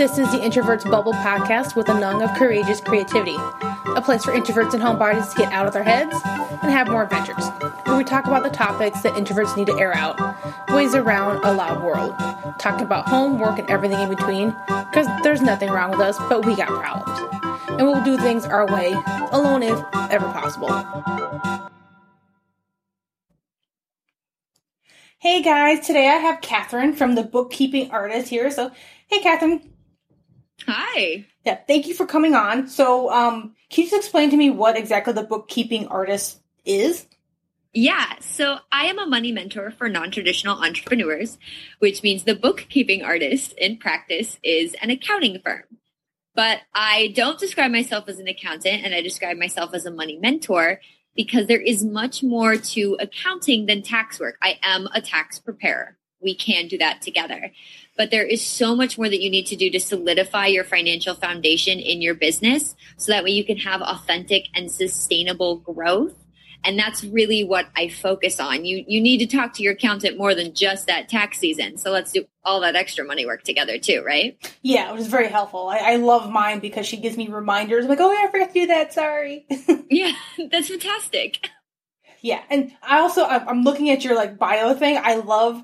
This is the Introverts Bubble podcast with a nung of courageous creativity, a place for introverts and homebodies to get out of their heads and have more adventures, where we talk about the topics that introverts need to air out, ways around a loud world, talking about home, work, and everything in between, because there's nothing wrong with us, but we got problems. And we'll do things our way, alone if ever possible. Hey guys, today I have Katherine from the Bookkeeping Artist here. So, hey Katherine. Hi. Yeah, thank you for coming on. So, um, can you just explain to me what exactly the Bookkeeping Artist is? Yeah, so I am a money mentor for non traditional entrepreneurs, which means the bookkeeping artist in practice is an accounting firm. But I don't describe myself as an accountant and I describe myself as a money mentor because there is much more to accounting than tax work. I am a tax preparer. We can do that together. But there is so much more that you need to do to solidify your financial foundation in your business so that way you can have authentic and sustainable growth and that's really what I focus on. You you need to talk to your accountant more than just that tax season. So let's do all that extra money work together too, right? Yeah, it was very helpful. I, I love mine because she gives me reminders. I'm like, oh yeah, I forgot to do that. Sorry. yeah, that's fantastic. Yeah, and I also I'm looking at your like bio thing. I love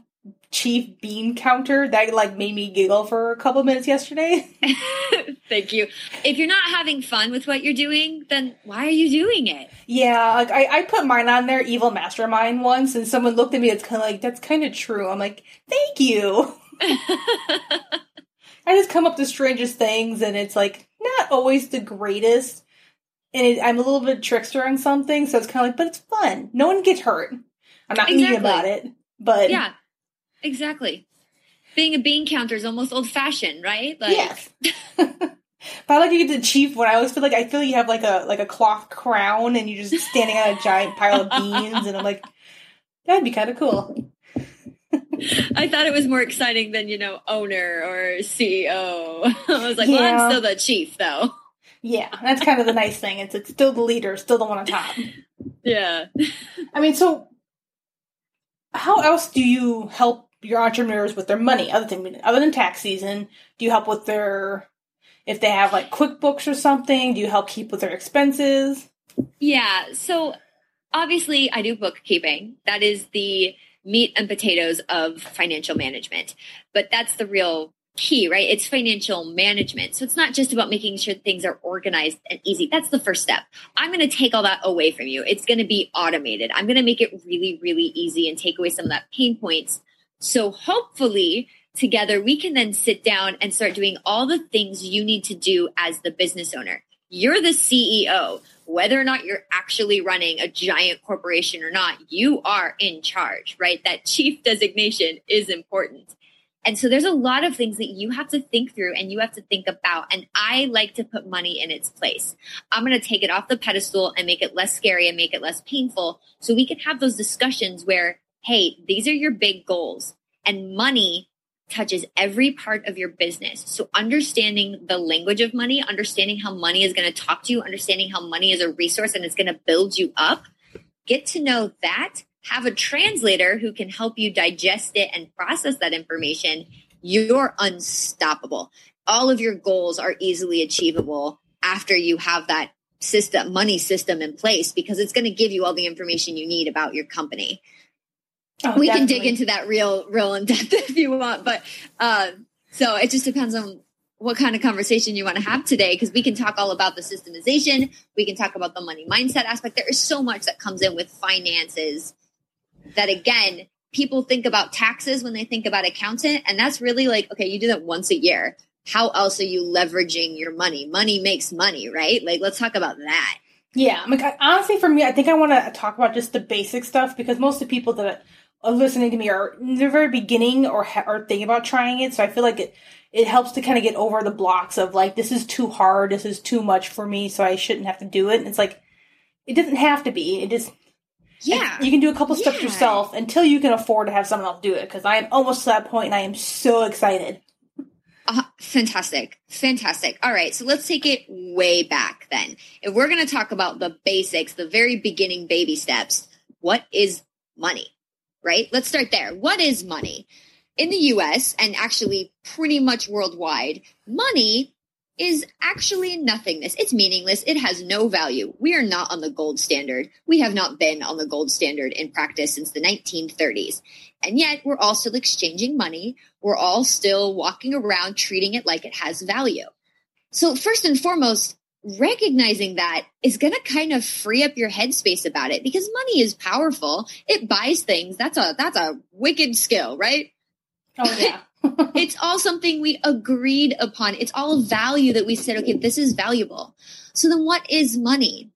chief bean counter that like made me giggle for a couple minutes yesterday. Thank you. If you're not having fun with what you're doing, then why are you doing it? Yeah, like I, I put mine on there, evil mastermind once, and someone looked at me. It's kind of like that's kind of true. I'm like, thank you. I just come up the strangest things, and it's like not always the greatest. And it, I'm a little bit trickster on something, so it's kind of like, but it's fun. No one gets hurt. I'm not exactly. mean about it, but yeah, exactly. Being a bean counter is almost old fashioned, right? Like, yes. but I like to get the chief one. I always feel like I feel like you have like a like a cloth crown and you're just standing on a giant pile of beans, and I'm like, that'd be kind of cool. I thought it was more exciting than, you know, owner or CEO. I was like, yeah. well, I'm still the chief, though. Yeah, that's kind of the nice thing. It's it's still the leader, still the one on top. Yeah. I mean, so how else do you help your entrepreneurs with their money other than other than tax season? Do you help with their if they have like QuickBooks or something? Do you help keep with their expenses? Yeah. So obviously, I do bookkeeping. That is the meat and potatoes of financial management. But that's the real key, right? It's financial management. So it's not just about making sure things are organized and easy. That's the first step. I'm going to take all that away from you. It's going to be automated. I'm going to make it really, really easy and take away some of that pain points. So hopefully together we can then sit down and start doing all the things you need to do as the business owner. You're the CEO whether or not you're actually running a giant corporation or not, you are in charge, right? That chief designation is important. And so there's a lot of things that you have to think through and you have to think about. And I like to put money in its place. I'm going to take it off the pedestal and make it less scary and make it less painful. So we can have those discussions where, hey, these are your big goals and money touches every part of your business. So understanding the language of money, understanding how money is going to talk to you, understanding how money is a resource and it's going to build you up. Get to know that. Have a translator who can help you digest it and process that information. You're unstoppable. All of your goals are easily achievable after you have that system, money system in place because it's going to give you all the information you need about your company. Oh, we definitely. can dig into that real, real in depth if you want. But uh, so it just depends on what kind of conversation you want to have today because we can talk all about the systemization. We can talk about the money mindset aspect. There is so much that comes in with finances that, again, people think about taxes when they think about accountant. And that's really like, okay, you do that once a year. How else are you leveraging your money? Money makes money, right? Like, let's talk about that. Yeah. Like, honestly, for me, I think I want to talk about just the basic stuff because most of the people that listening to me are in the very beginning or ha- or thinking about trying it. So I feel like it it helps to kind of get over the blocks of like this is too hard, this is too much for me, so I shouldn't have to do it. And it's like it doesn't have to be. It just yeah, you can do a couple steps yeah. yourself until you can afford to have someone else do it. Because I am almost to that point, and I am so excited. Uh, fantastic. Fantastic. All right. So let's take it way back then. If we're going to talk about the basics, the very beginning baby steps, what is money? Right? Let's start there. What is money? in the US and actually pretty much worldwide, money is actually nothingness. It's meaningless. It has no value. We are not on the gold standard. We have not been on the gold standard in practice since the 1930s. And yet we're all still exchanging money. We're all still walking around treating it like it has value. So first and foremost, recognizing that is going to kind of free up your headspace about it because money is powerful. It buys things. That's a that's a wicked skill, right? Oh yeah. it's all something we agreed upon. It's all value that we said, okay, this is valuable. So then what is money?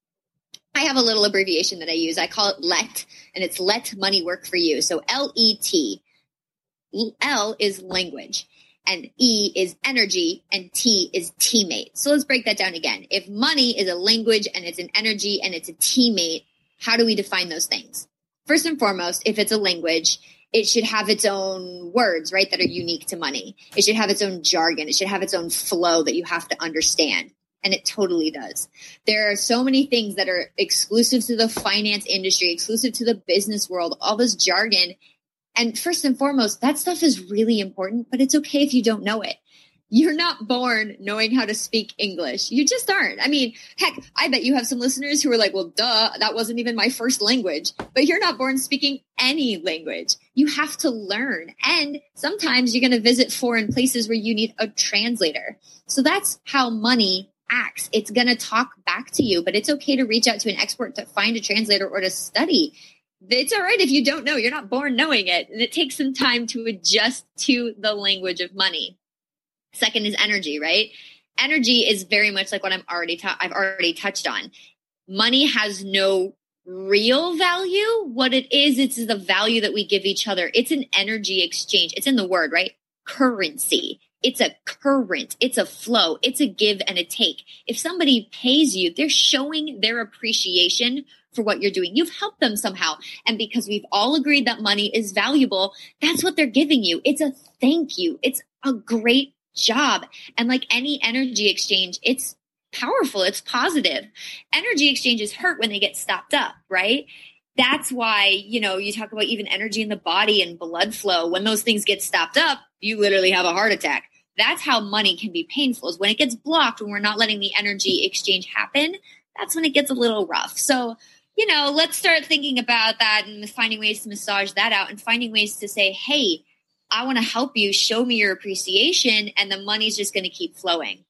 I have a little abbreviation that I use. I call it LET, and it's let money work for you. So L E T. L is language, and E is energy, and T is teammate. So let's break that down again. If money is a language and it's an energy and it's a teammate, how do we define those things? First and foremost, if it's a language, it should have its own words, right, that are unique to money. It should have its own jargon. It should have its own flow that you have to understand. And it totally does. There are so many things that are exclusive to the finance industry, exclusive to the business world, all this jargon. And first and foremost, that stuff is really important, but it's okay if you don't know it you're not born knowing how to speak English. You just aren't. I mean, heck, I bet you have some listeners who are like, well, duh, that wasn't even my first language. But you're not born speaking any language. You have to learn. And sometimes you're going to visit foreign places where you need a translator. So that's how money acts. It's going to talk back to you, but it's okay to reach out to an expert to find a translator or to study. It's all right if you don't know. You're not born knowing it. And it takes some time to adjust to the language of money. Second is energy, right? Energy is very much like what I'm already ta- I've already touched on. Money has no real value. What it is, it's the value that we give each other. It's an energy exchange. It's in the word, right? Currency. It's a current. It's a flow. It's a give and a take. If somebody pays you, they're showing their appreciation for what you're doing. You've helped them somehow. And because we've all agreed that money is valuable, that's what they're giving you. It's a thank you. It's a great job. And like any energy exchange, it's powerful, it's positive. Energy exchanges hurt when they get stopped up, right? That's why, you know, you talk about even energy in the body and blood flow. When those things get stopped up, you literally have a heart attack. That's how money can be painful is when it gets blocked, when we're not letting the energy exchange happen, that's when it gets a little rough. So, you know, let's start thinking about that and finding ways to massage that out and finding ways to say, hey, I want to help you show me your appreciation and the money's just going to keep flowing.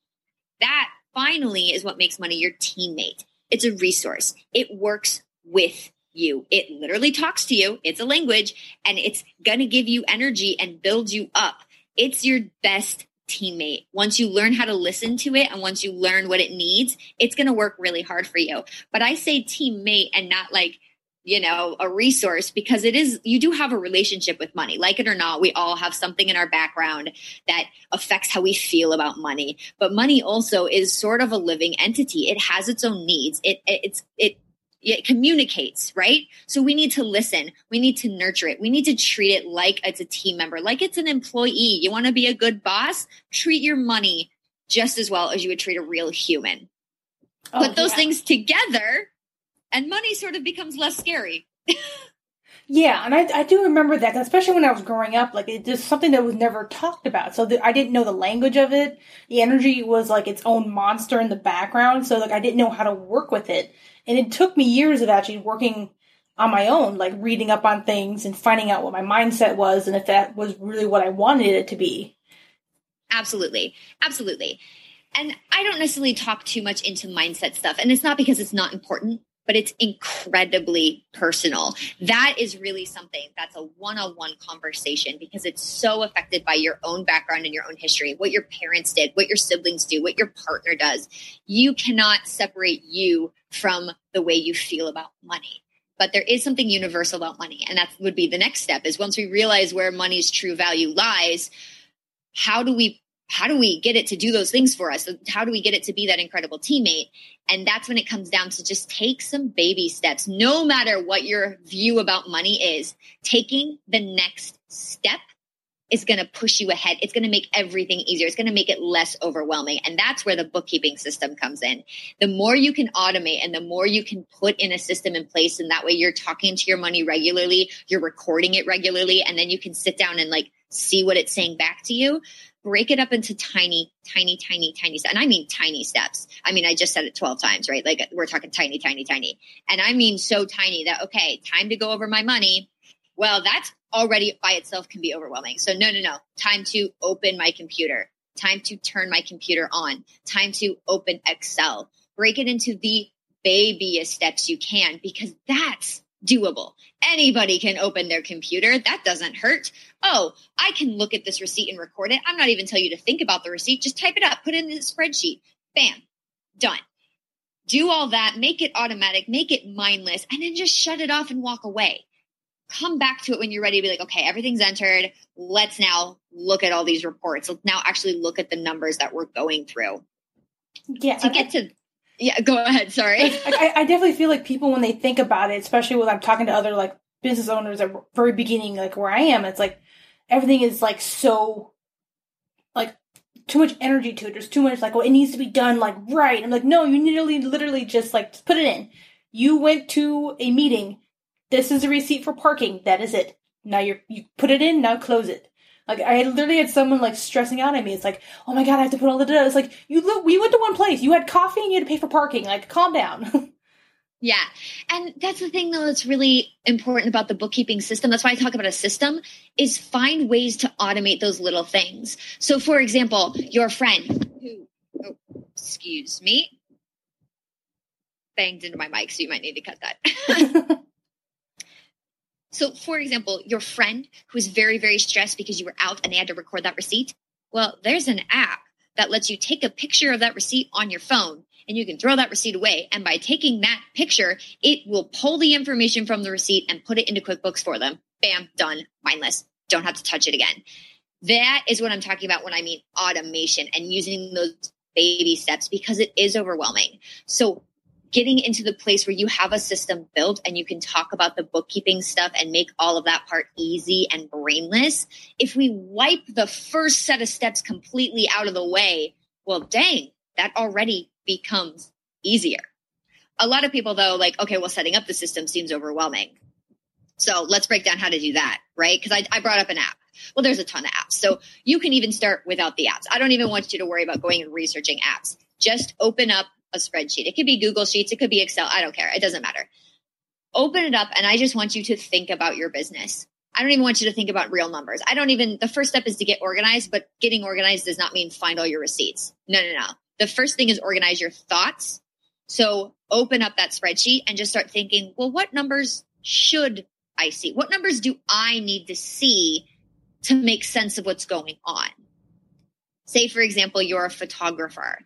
That finally is what makes money your teammate. It's a resource. It works with you. It literally talks to you. It's a language and it's going to give you energy and build you up. It's your best teammate. Once you learn how to listen to it and once you learn what it needs, it's going to work really hard for you. But I say teammate and not like you know, a resource because it is, you do have a relationship with money. Like it or not, we all have something in our background that affects how we feel about money. But money also is sort of a living entity. It has its own needs. It, it it's, it, it communicates, right? So we need to listen. We need to nurture it. We need to treat it like it's a team member, like it's an employee. You want to be a good boss? Treat your money just as well as you would treat a real human. Oh, Put those yeah. things together and money sort of becomes less scary. yeah, and I, I do remember that, especially when I was growing up. Like it's just something that was never talked about. So the, I didn't know the language of it. The energy was like its own monster in the background. So like I didn't know how to work with it, and it took me years of actually working on my own, like reading up on things and finding out what my mindset was and if that was really what I wanted it to be. Absolutely, absolutely. And I don't necessarily talk too much into mindset stuff, and it's not because it's not important but it's incredibly personal. That is really something that's a one on one conversation because it's so affected by your own background and your own history, what your parents did, what your siblings do, what your partner does. You cannot separate you from the way you feel about money. But there is something universal about money. And that would be the next step is once we realize where money's true value lies, how do we how do we get it to do those things for us? How do we get it to be that incredible teammate? And that's when it comes down to just take some baby steps, no matter what your view about money is, taking the next step is going to push you ahead. It's going to make everything easier. It's going to make it less overwhelming. And that's where the bookkeeping system comes in. The more you can automate and the more you can put in a system in place, and that way you're talking to your money regularly, you're recording it regularly, and then you can sit down and like see what it's saying back to you. Break it up into tiny, tiny, tiny, tiny steps. And I mean tiny steps. I mean, I just said it 12 times, right? Like we're talking tiny, tiny, tiny. And I mean so tiny that, okay, time to go over my money. Well, that's already by itself can be overwhelming. So no, no, no. Time to open my computer. Time to turn my computer on. Time to open Excel. Break it into the babyest steps you can because that's doable. Anybody can open their computer. That doesn't hurt. Oh, I can look at this receipt and record it. I'm not even tell you to think about the receipt. Just type it up, put it in the spreadsheet. Bam, done. Do all that, make it automatic, make it mindless, and then just shut it off and walk away come back to it when you're ready to be like, okay, everything's entered. Let's now look at all these reports. Let's now actually look at the numbers that we're going through. Yeah. To get to, yeah, go ahead. Sorry. I, I definitely feel like people, when they think about it, especially when I'm talking to other like business owners at very beginning, like where I am, it's like everything is like so, like too much energy to it. There's too much like, well, it needs to be done like right. I'm like, no, you literally, literally just like put it in. You went to a meeting this is a receipt for parking. That is it. Now you you put it in. Now close it. Like I literally had someone like stressing out at me. It's like, oh my god, I have to put all the data. It's like you look. We went to one place. You had coffee and you had to pay for parking. Like, calm down. yeah, and that's the thing though. That's really important about the bookkeeping system. That's why I talk about a system. Is find ways to automate those little things. So, for example, your friend who, oh, excuse me, banged into my mic, so you might need to cut that. So, for example, your friend who is very, very stressed because you were out and they had to record that receipt. Well, there's an app that lets you take a picture of that receipt on your phone and you can throw that receipt away. And by taking that picture, it will pull the information from the receipt and put it into QuickBooks for them. Bam, done, mindless. Don't have to touch it again. That is what I'm talking about when I mean automation and using those baby steps because it is overwhelming. So getting into the place where you have a system built and you can talk about the bookkeeping stuff and make all of that part easy and brainless. If we wipe the first set of steps completely out of the way, well, dang, that already becomes easier. A lot of people, though, like, okay, well, setting up the system seems overwhelming. So let's break down how to do that, right? Because I, I brought up an app. Well, there's a ton of apps. So you can even start without the apps. I don't even want you to worry about going and researching apps. Just open up a spreadsheet. It could be Google Sheets, it could be Excel. I don't care. It doesn't matter. Open it up, and I just want you to think about your business. I don't even want you to think about real numbers. I don't even, the first step is to get organized, but getting organized does not mean find all your receipts. No, no, no. The first thing is organize your thoughts. So open up that spreadsheet and just start thinking, well, what numbers should I see? What numbers do I need to see to make sense of what's going on? Say, for example, you're a photographer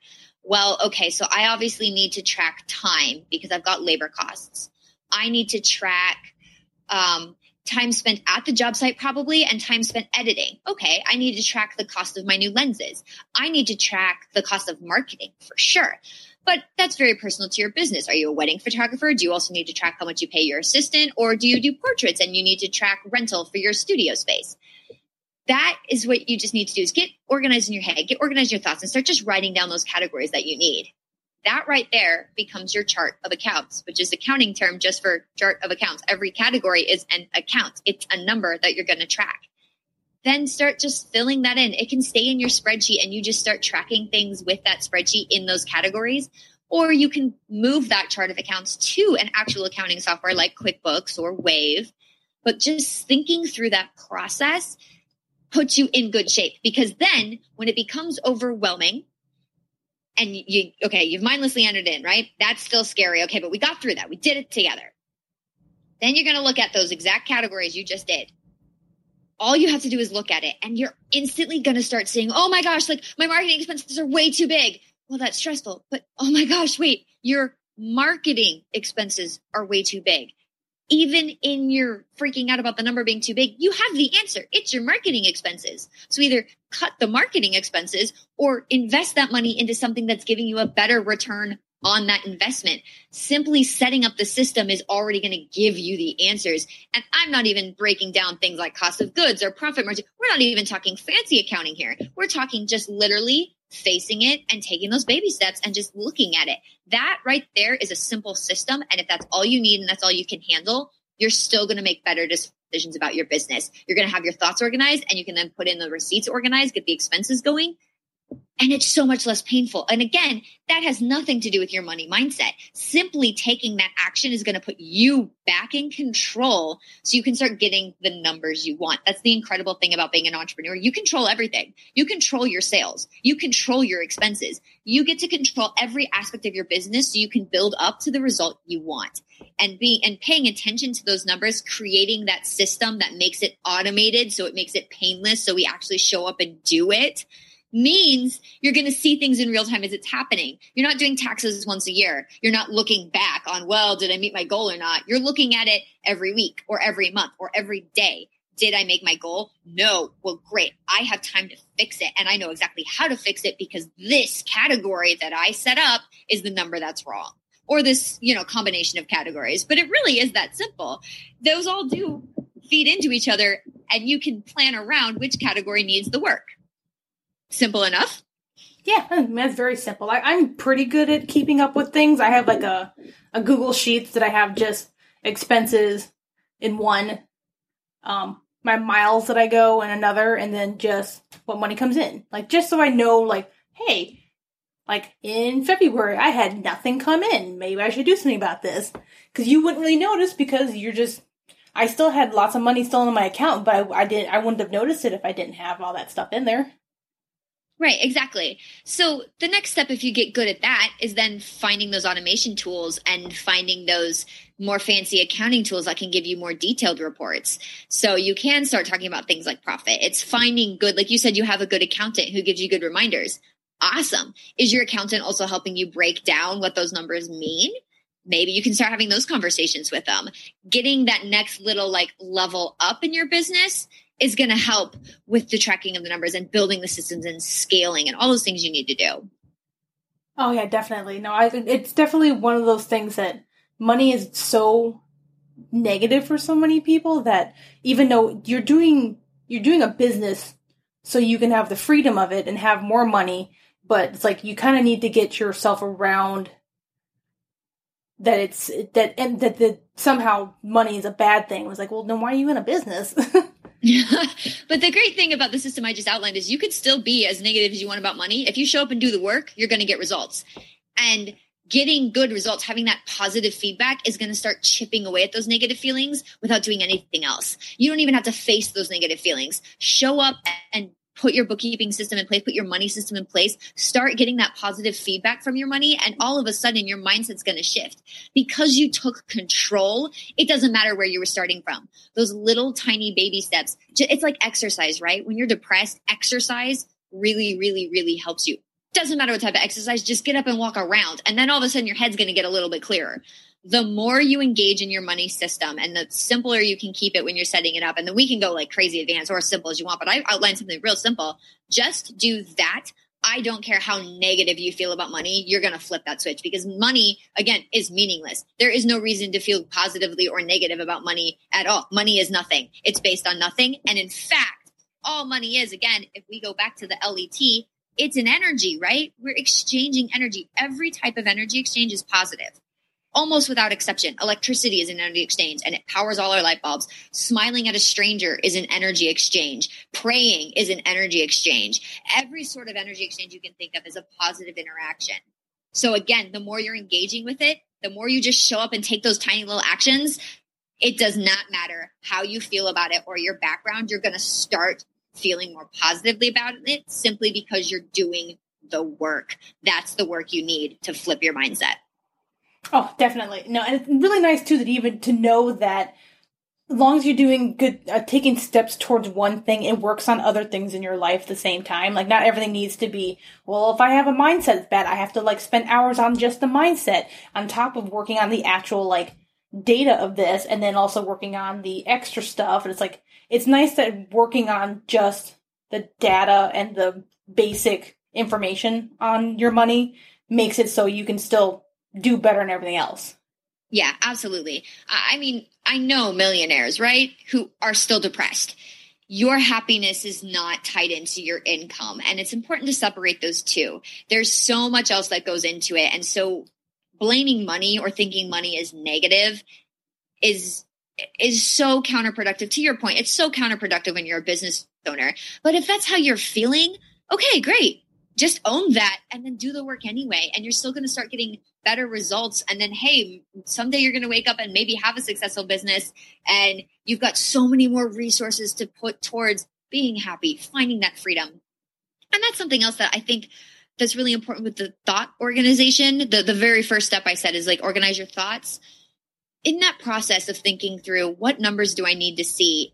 well, okay, so I obviously need to track time because I've got labor costs. I need to track um, time spent at the job site, probably, and time spent editing. Okay, I need to track the cost of my new lenses. I need to track the cost of marketing for sure. But that's very personal to your business. Are you a wedding photographer? Do you also need to track how much you pay your assistant? Or do you do portraits and you need to track rental for your studio space? That is what you just need to do is get organized in your head, get organized in your thoughts and start just writing down those categories that you need. That right there becomes your chart of accounts, which is accounting term just for chart of accounts. Every category is an account. It's a number that you're going to track. Then start just filling that in. It can stay in your spreadsheet and you just start tracking things with that spreadsheet in those categories. Or you can move that chart of accounts to an actual accounting software like QuickBooks or Wave. But just thinking through that process puts you in good shape. Because then when it becomes overwhelming and you okay you've mindlessly entered in right? That's still scary. Okay but we got through that. We did it together. Then you're going to look at those exact categories you just did. All you have to do is look at it and you're instantly going to start seeing oh my gosh like my marketing expenses are way too big. Well that's stressful but oh my gosh wait your marketing expenses are way too big even in your freaking out about the number being too big, you have the answer. It's your marketing expenses. So either cut the marketing expenses or invest that money into something that's giving you a better return on that investment. Simply setting up the system is already going to give you the answers. And I'm not even breaking down things like cost of goods or profit margin. We're not even talking fancy accounting here. We're talking just literally facing it and taking those baby steps and just looking at it. That right there is a simple system. And if that's all you need and that's all you can handle, you're still going to make better decisions about your business. You're going to have your thoughts organized and you can then put in the receipts organized, get the expenses going and it's so much less painful. And again, that has nothing to do with your money mindset. Simply taking that action is going to put you back in control so you can start getting the numbers you want. That's the incredible thing about being an entrepreneur. You control everything. You control your sales. You control your expenses. You get to control every aspect of your business so you can build up to the result you want. And being and paying attention to those numbers, creating that system that makes it automated so it makes it painless so we actually show up and do it means you're going to see things in real time as it's happening. You're not doing taxes once a year. You're not looking back on, well, did I meet my goal or not? You're looking at it every week or every month or every day. Did I make my goal? No. Well, great. I have time to fix it and I know exactly how to fix it because this category that I set up is the number that's wrong or this, you know, combination of categories. But it really is that simple. Those all do feed into each other and you can plan around which category needs the work. Simple enough. Yeah, that's very simple. I, am pretty good at keeping up with things. I have like a, a Google Sheets that I have just expenses in one, um, my miles that I go in another, and then just what money comes in. Like just so I know, like, hey, like in February I had nothing come in. Maybe I should do something about this because you wouldn't really notice because you're just. I still had lots of money still in my account, but I, I didn't. I wouldn't have noticed it if I didn't have all that stuff in there. Right, exactly. So the next step, if you get good at that, is then finding those automation tools and finding those more fancy accounting tools that can give you more detailed reports. So you can start talking about things like profit. It's finding good, like you said, you have a good accountant who gives you good reminders. Awesome. Is your accountant also helping you break down what those numbers mean? Maybe you can start having those conversations with them. Getting that next little like level up in your business is going to help with the tracking of the numbers and building the systems and scaling and all those things you need to do. Oh yeah, definitely. No, I it's definitely one of those things that money is so negative for so many people that even though you're doing you're doing a business so you can have the freedom of it and have more money, but it's like you kind of need to get yourself around that it's that and that that somehow money is a bad thing. It was like, well, then why are you in a business? but the great thing about the system I just outlined is you could still be as negative as you want about money. If you show up and do the work, you're going to get results. And getting good results, having that positive feedback is going to start chipping away at those negative feelings without doing anything else. You don't even have to face those negative feelings. Show up and put your bookkeeping system in place, put your money system in place, start getting that positive feedback from your money, and all of a sudden your mindset's going to shift. Because you took control, it doesn't matter where you were starting from. Those little tiny baby steps, it's like exercise, right? When you're depressed, exercise really, really, really helps you. Doesn't matter what type of exercise, just get up and walk around. And then all of a sudden your head's going to get a little bit clearer the more you engage in your money system and the simpler you can keep it when you're setting it up. And then we can go like crazy advanced or as simple as you want. But I outlined something real simple. Just do that. I don't care how negative you feel about money, you're going to flip that switch because money, again, is meaningless. There is no reason to feel positively or negative about money at all. Money is nothing, it's based on nothing. And in fact, all money is, again, if we go back to the LET, it's an energy, right? We're exchanging energy. Every type of energy exchange is positive almost without exception. Electricity is an energy exchange and it powers all our light bulbs. Smiling at a stranger is an energy exchange. Praying is an energy exchange. Every sort of energy exchange you can think of is a positive interaction. So again, the more you're engaging with it, the more you just show up and take those tiny little actions, it does not matter how you feel about it or your background. You're going to start feeling more positively about it simply because you're doing the work. That's the work you need to flip your mindset. Oh, definitely. No, and it's really nice too that even to know that as long as you're doing good, uh, taking steps towards one thing, it works on other things in your life at the same time. Like not everything needs to be, well, if I have a mindset bad, I have to like spend hours on just the mindset on top of working on the actual like data of this and then also working on the extra stuff. And it's like, it's nice that working on just the data and the basic information on your money makes it so you can still do better in everything else. Yeah, absolutely. I mean, I know millionaires, right, who are still depressed. Your happiness is not tied into your income. And it's important to separate those two. There's so much else that goes into it. And so blaming money or thinking money is negative is is so counterproductive to your point it's so counterproductive when you're a business owner but if that's how you're feeling okay great just own that and then do the work anyway. And you're still going to start getting better results. And then hey someday you're going to wake up and maybe have a successful business. And you've got so many more resources to put towards being happy finding that freedom. And that's something else that i think that's really important with the thought organization. The the very first step i said is like organize your thoughts. In that process of thinking through what numbers do i need to see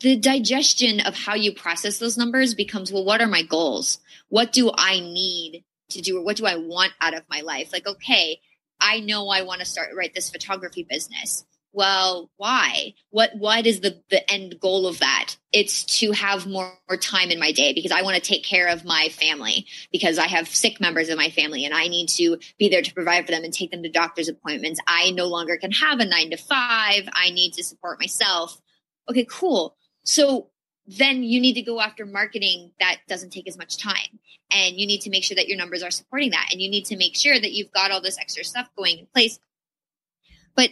the digestion of how you process those numbers becomes well what are my goals? What do i need to do or what do i want out of my life? Like okay i know i want to start write this photography business. Well why? What what is the the end goal of that? It's to have more, more time in my day because i want to take care of my family because i have sick members of my family and i need to be there to provide for them and take them to doctor's appointments. I no longer can have a 9 to 5 i need to support myself. Okay cool so then you need to go after marketing that doesn't take as much time. And you need to make sure that your numbers are supporting that. And you need to make sure that you've got all this extra stuff going in place. But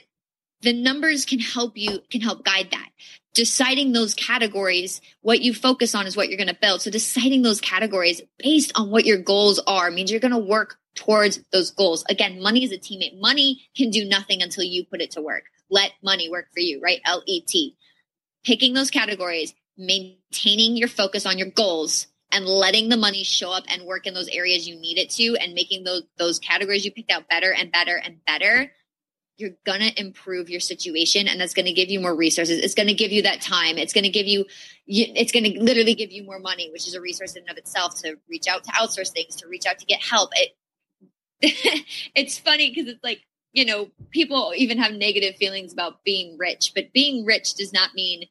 the numbers can help you can help guide that. Deciding those categories what you focus on is what you're going to build. So deciding those categories based on what your goals are means you're going to work towards those goals. Again money is a teammate. Money can do nothing until you put it to work. Let money work for you right? L-e-t picking those categories maintaining your focus on your goals and letting the money show up and work in those areas you need it to and making those those categories you picked out better and better and better you're going to improve your situation and that's going to give you more resources. It's going to give you that time. It's going to give you it's going to literally give you more money which is a resource in and of itself to reach out to outsource things to reach out to get help. It it's funny because it's like you know people even have negative feelings about being rich but being rich does not mean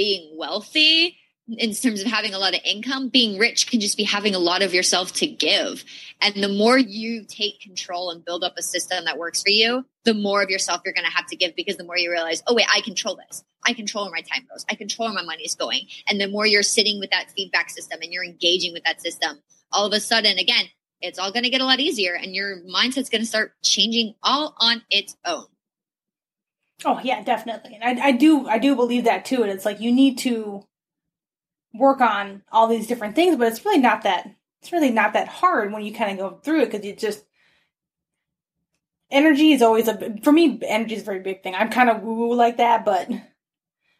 being wealthy in terms of having a lot of income, being rich can just be having a lot of yourself to give. And the more you take control and build up a system that works for you, the more of yourself you're going to have to give because the more you realize, oh, wait, I control this. I control where my time goes. I control where my money is going. And the more you're sitting with that feedback system and you're engaging with that system, all of a sudden, again, it's all going to get a lot easier and your mindset's going to start changing all on its own. Oh yeah, definitely. And I, I do, I do believe that too. And it's like you need to work on all these different things, but it's really not that it's really not that hard when you kind of go through it because you just energy is always a for me energy is a very big thing. I'm kind of woo woo like that, but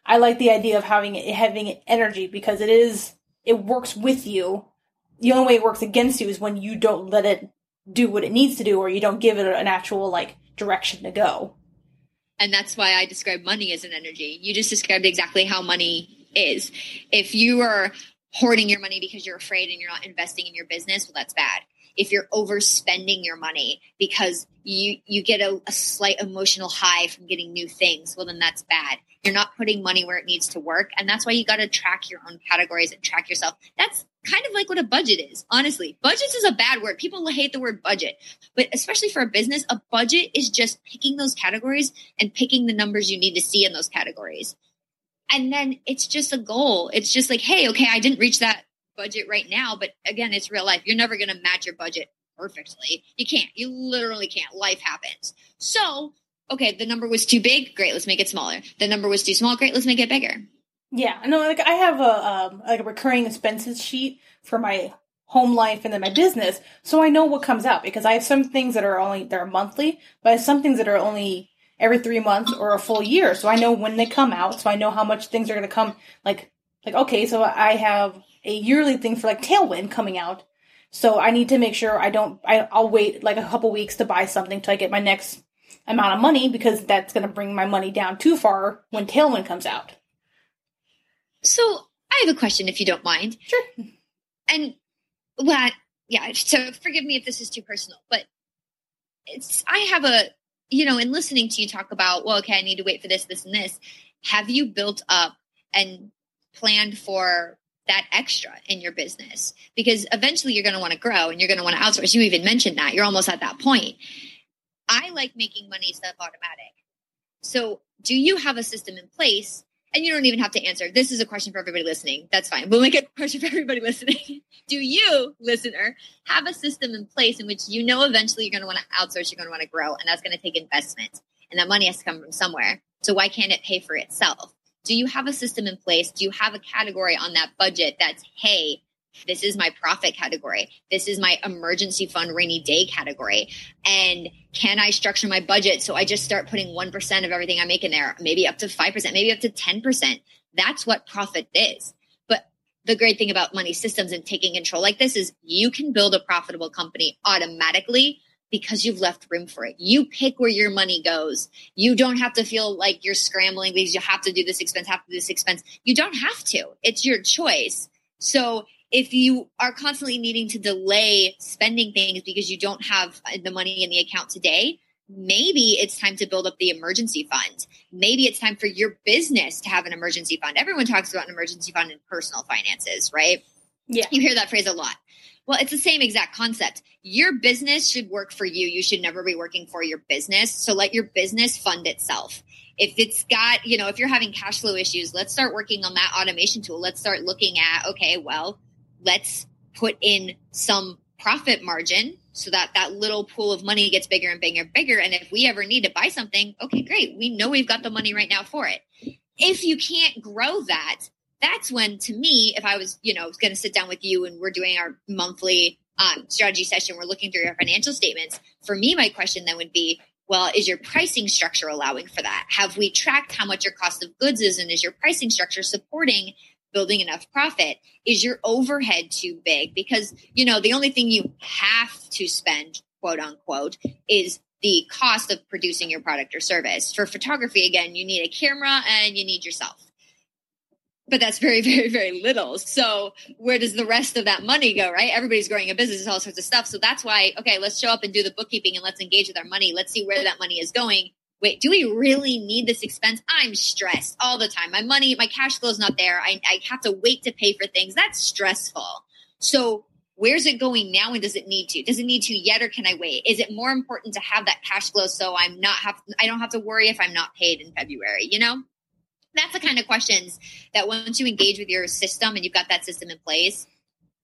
I like the idea of having having energy because it is it works with you. The only way it works against you is when you don't let it do what it needs to do or you don't give it an actual like direction to go. And that's why I describe money as an energy. You just described exactly how money is. If you are hoarding your money because you're afraid and you're not investing in your business, well, that's bad. If you're overspending your money because you you get a, a slight emotional high from getting new things, well, then that's bad. You're not putting money where it needs to work, and that's why you got to track your own categories and track yourself. That's kind of like what a budget is. Honestly, budgets is a bad word. People hate the word budget, but especially for a business, a budget is just picking those categories and picking the numbers you need to see in those categories. And then it's just a goal. It's just like, hey, okay, I didn't reach that budget right now, but again, it's real life. You're never going to match your budget perfectly. You can't. You literally can't. Life happens. So, okay, the number was too big. Great, let's make it smaller. The number was too small. Great, let's make it bigger. Yeah, no, like I have a um, like a recurring expenses sheet for my home life and then my business, so I know what comes out because I have some things that are only they're monthly, but I have some things that are only every three months or a full year. So I know when they come out. So I know how much things are going to come. Like, like, okay, so I have a yearly thing for like Tailwind coming out. So I need to make sure I don't, I, I'll wait like a couple weeks to buy something till I get my next amount of money because that's going to bring my money down too far when Tailwind comes out. So I have a question if you don't mind. Sure. And well, yeah, so forgive me if this is too personal, but it's, I have a, you know, in listening to you talk about, well, okay, I need to wait for this, this, and this, have you built up and planned for that extra in your business? Because eventually you're going to want to grow and you're going to want to outsource. You even mentioned that. You're almost at that point. I like making money stuff automatic. So, do you have a system in place? And you don't even have to answer. This is a question for everybody listening. That's fine. We'll make it a question for everybody listening. do you, listener, have a system in place in which you know eventually you're going to want to outsource, you're going to want to grow, and that's going to take investment, and that money has to come from somewhere. So, why can't it pay for itself? Do you have a system in place? Do you have a category on that budget that's, hey, this is my profit category. This is my emergency fund rainy day category. And can I structure my budget so I just start putting 1% of everything I make in there, maybe up to 5%, maybe up to 10%? That's what profit is. But the great thing about money systems and taking control like this is you can build a profitable company automatically because you've left room for it. You pick where your money goes. You don't have to feel like you're scrambling because you have to do this expense, have to do this expense. You don't have to. It's your choice. So if you are constantly needing to delay spending things because you don't have uh, the money in the account today, maybe it's time to build up the emergency fund. Maybe it's time for your business to have an emergency fund. Everyone talks about an emergency fund in personal finances, right? Yeah. You hear that phrase a lot. Well, it's the same exact concept. Your business should work for you. You should never be working for your business. So let your business fund itself. If it's got, you know, if you're having cash flow issues, let's start working on that automation tool. Let's start looking at, okay, well, let's put in some profit margin so that that little pool of money gets bigger and bigger and bigger. And if we ever need to buy something, okay, great. We know we've got the money right now for it. If you can't grow that, that's when to me, if I was, you know, going to sit down with you and we're doing our monthly um, strategy session, we're looking through your financial statements. For me, my question then would be, well, is your pricing structure allowing for that? Have we tracked how much your cost of goods is? And is your pricing structure supporting building enough profit is your overhead too big because you know the only thing you have to spend quote unquote is the cost of producing your product or service for photography again you need a camera and you need yourself but that's very very very little so where does the rest of that money go right everybody's growing a business all sorts of stuff so that's why okay let's show up and do the bookkeeping and let's engage with our money let's see where that money is going wait, do we really need this expense? I'm stressed all the time. My money, my cash flow is not there. I, I have to wait to pay for things. That's stressful. So where's it going now and does it need to? Does it need to yet or can I wait? Is it more important to have that cash flow so I'm not have I don't have to worry if I'm not paid in February, you know? That's the kind of questions that once you engage with your system and you've got that system in place,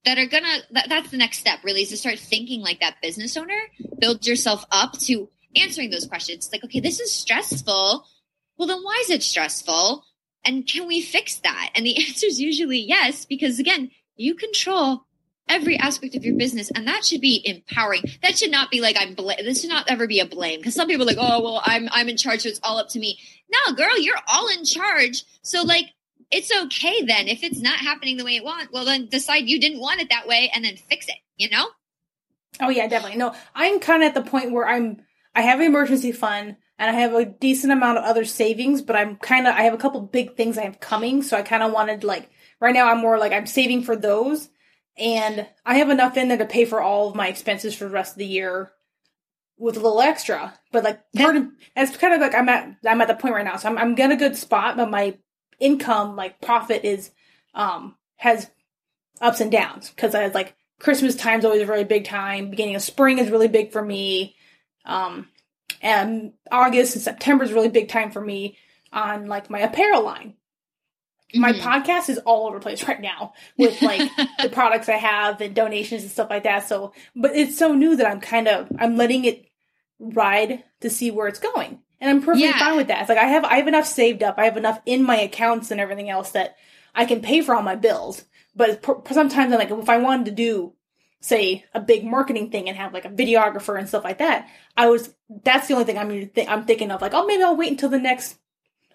that are gonna that, that's the next step really is to start thinking like that business owner build yourself up to answering those questions. Like, okay, this is stressful. Well, then why is it stressful? And can we fix that? And the answer is usually yes, because again, you control every aspect of your business and that should be empowering. That should not be like i'm bl- this should not ever be a blame because some people are like oh well i'm i'm in charge so it's all up to me. No girl you're all in charge. So like it's okay then. If it's not happening the way it want well then decide you didn't want it that way and then fix it you know? Oh yeah definitely. No i'm kind of at the point where i'm I have an emergency fund and I have a decent amount of other savings, but I'm kind of I have a couple big things I have coming, so I kind of wanted like right now I'm more like I'm saving for those, and I have enough in there to pay for all of my expenses for the rest of the year with a little extra. But like part of it's kind of like I'm at I'm at the point right now, so I'm I'm in a good spot, but my income like profit is um has ups and downs because I like Christmas time's always a really big time. Beginning of spring is really big for me. Um, and August and September is really big time for me on like my apparel line. Mm-hmm. My podcast is all over the place right now with like the products I have and donations and stuff like that. So, but it's so new that I'm kind of I'm letting it ride to see where it's going, and I'm perfectly yeah. fine with that. It's like I have I have enough saved up, I have enough in my accounts and everything else that I can pay for all my bills. But sometimes I'm like, if I wanted to do say a big marketing thing and have like a videographer and stuff like that, I was that's the only thing I'm th- I'm thinking of like oh maybe I'll wait until the next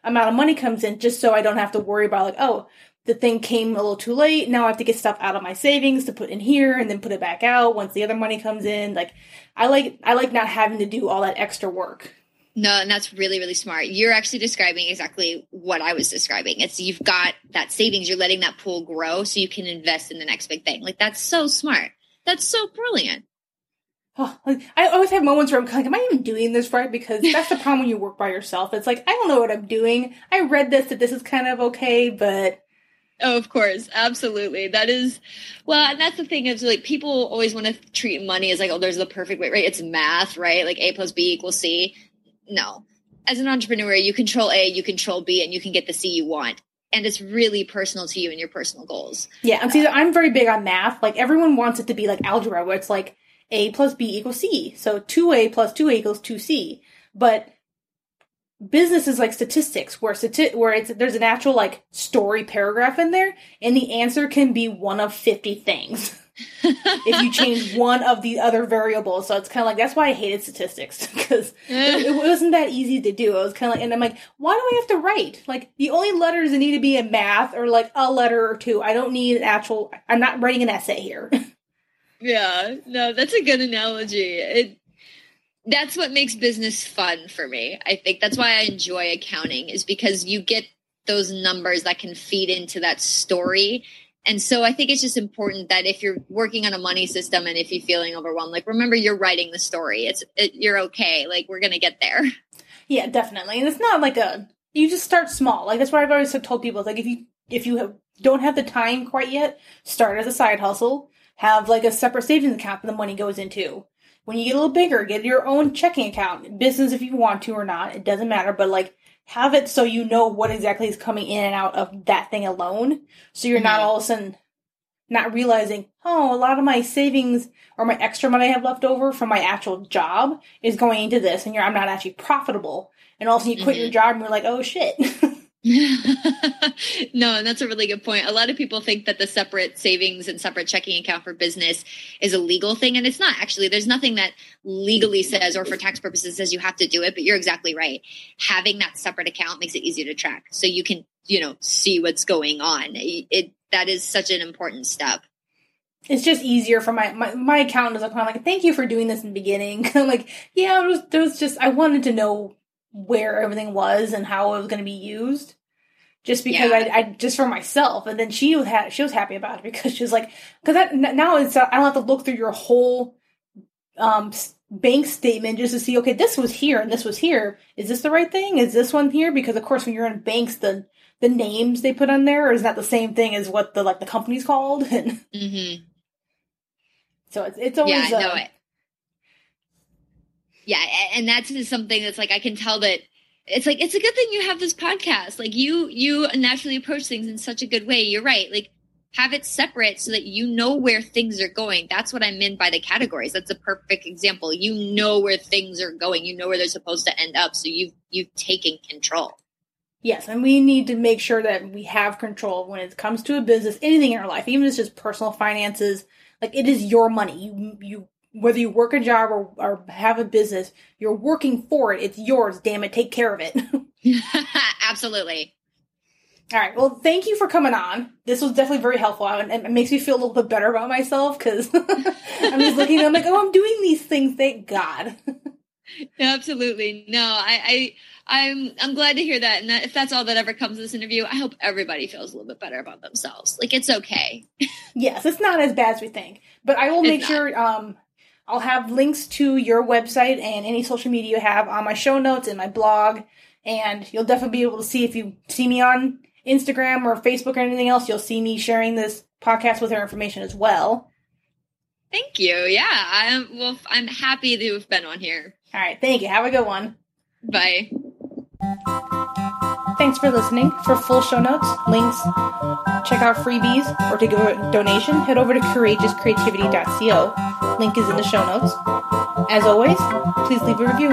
amount of money comes in just so I don't have to worry about like oh the thing came a little too late now I have to get stuff out of my savings to put in here and then put it back out once the other money comes in like I like I like not having to do all that extra work. No, and that's really, really smart. You're actually describing exactly what I was describing. It's you've got that savings, you're letting that pool grow so you can invest in the next big thing. Like that's so smart. That's so brilliant. Oh, like, I always have moments where I'm like, am I even doing this right? Because that's the problem when you work by yourself. It's like, I don't know what I'm doing. I read this that this is kind of okay, but Oh, of course, absolutely. That is, well, and that's the thing is like people always want to treat money as like, oh, there's the perfect way, right? It's math, right? Like A plus B equals C. No, as an entrepreneur, you control A, you control B, and you can get the C you want. And it's really personal to you and your personal goals. Yeah, and see, uh, I'm very big on math. Like everyone wants it to be like algebra, where it's like A plus B equals C. So two A plus two A equals two C. But business is like statistics where stati- where it's there's an actual like story paragraph in there and the answer can be one of 50 things. If you change one of the other variables. So it's kind of like that's why i hated statistics because it, it, wasn't that easy to do. It was kind of like and i'm like why do i have to write? Like the only letters that need to be in math are like a letter or two. I don't need an actual i'm not writing an essay here yeah no that's a good analogy it that's what makes business fun for me. I think that's why I enjoy accounting is because you get those numbers that can feed into that story. And so I think it's just important that if you're working on a money system and if you're feeling overwhelmed, like remember you're writing the story. It's it, you're okay. Like we're to get there. Yeah, definitely. And it's not like a you just start small. Like that's what I've always told people. It's like if you if you have, don't have the time quite yet, start as a side hustle. Have like a separate savings account that the money goes into when you get a little bigger, get your own checking account, business if you want to or not, it doesn't matter, but like have it so you know what exactly is coming in and out of that thing alone. So you're mm-hmm. not all of a sudden not realizing, oh, a lot of my savings or my extra money I have left over from my actual job is going into this and you're I'm not actually profitable. And all of a sudden you quit mm-hmm. your job and you're like, oh shit. no, and that's a really good point. A lot of people think that the separate savings and separate checking account for business is a legal thing, and it's not actually. There's nothing that legally says or for tax purposes says you have to do it, but you're exactly right. Having that separate account makes it easier to track so you can, you know, see what's going on. It that is such an important step. It's just easier for my my, my accountant is like, I'm like, thank you for doing this in the beginning. I'm like, yeah, it was, it was just I wanted to know where everything was and how it was going to be used. Just because yeah. I, I, just for myself and then she was ha- she was happy about it because she was like because that now it's I don't have to look through your whole um bank statement just to see okay this was here and this was here. Is this the right thing? Is this one here? Because of course when you're in banks the the names they put on there is not the same thing as what the like the company's called? And mm-hmm. so it's it's always yeah, uh, no, it, yeah, and that's something that's like I can tell that it's like it's a good thing you have this podcast. Like you you naturally approach things in such a good way. You're right. Like have it separate so that you know where things are going. That's what I meant by the categories. That's a perfect example. You know where things are going. You know where they're supposed to end up. So you've you've taken control. Yes, and we need to make sure that we have control when it comes to a business, anything in our life, even if it's just personal finances. Like it is your money. You you whether you work a job or, or have a business, you're working for it. It's yours. Damn it. Take care of it. Absolutely. All right. Well, thank you for coming on. This was definitely very helpful, and it makes me feel a little bit better about myself because I'm just looking. I'm like, oh, I'm doing these things. Thank God. Absolutely. No, I, I, I'm, I'm glad to hear that. And that, if that's all that ever comes of this interview, I hope everybody feels a little bit better about themselves. Like it's okay. yes, it's not as bad as we think. But I will make sure. Um, I'll have links to your website and any social media you have on my show notes and my blog. And you'll definitely be able to see if you see me on Instagram or Facebook or anything else, you'll see me sharing this podcast with her information as well. Thank you. Yeah, I'm well. I'm happy to have been on here. All right, thank you. Have a good one. Bye. Thanks for listening. For full show notes, links, check out freebies, or to give a donation, head over to courageouscreativity.co. Link is in the show notes. As always, please leave a review.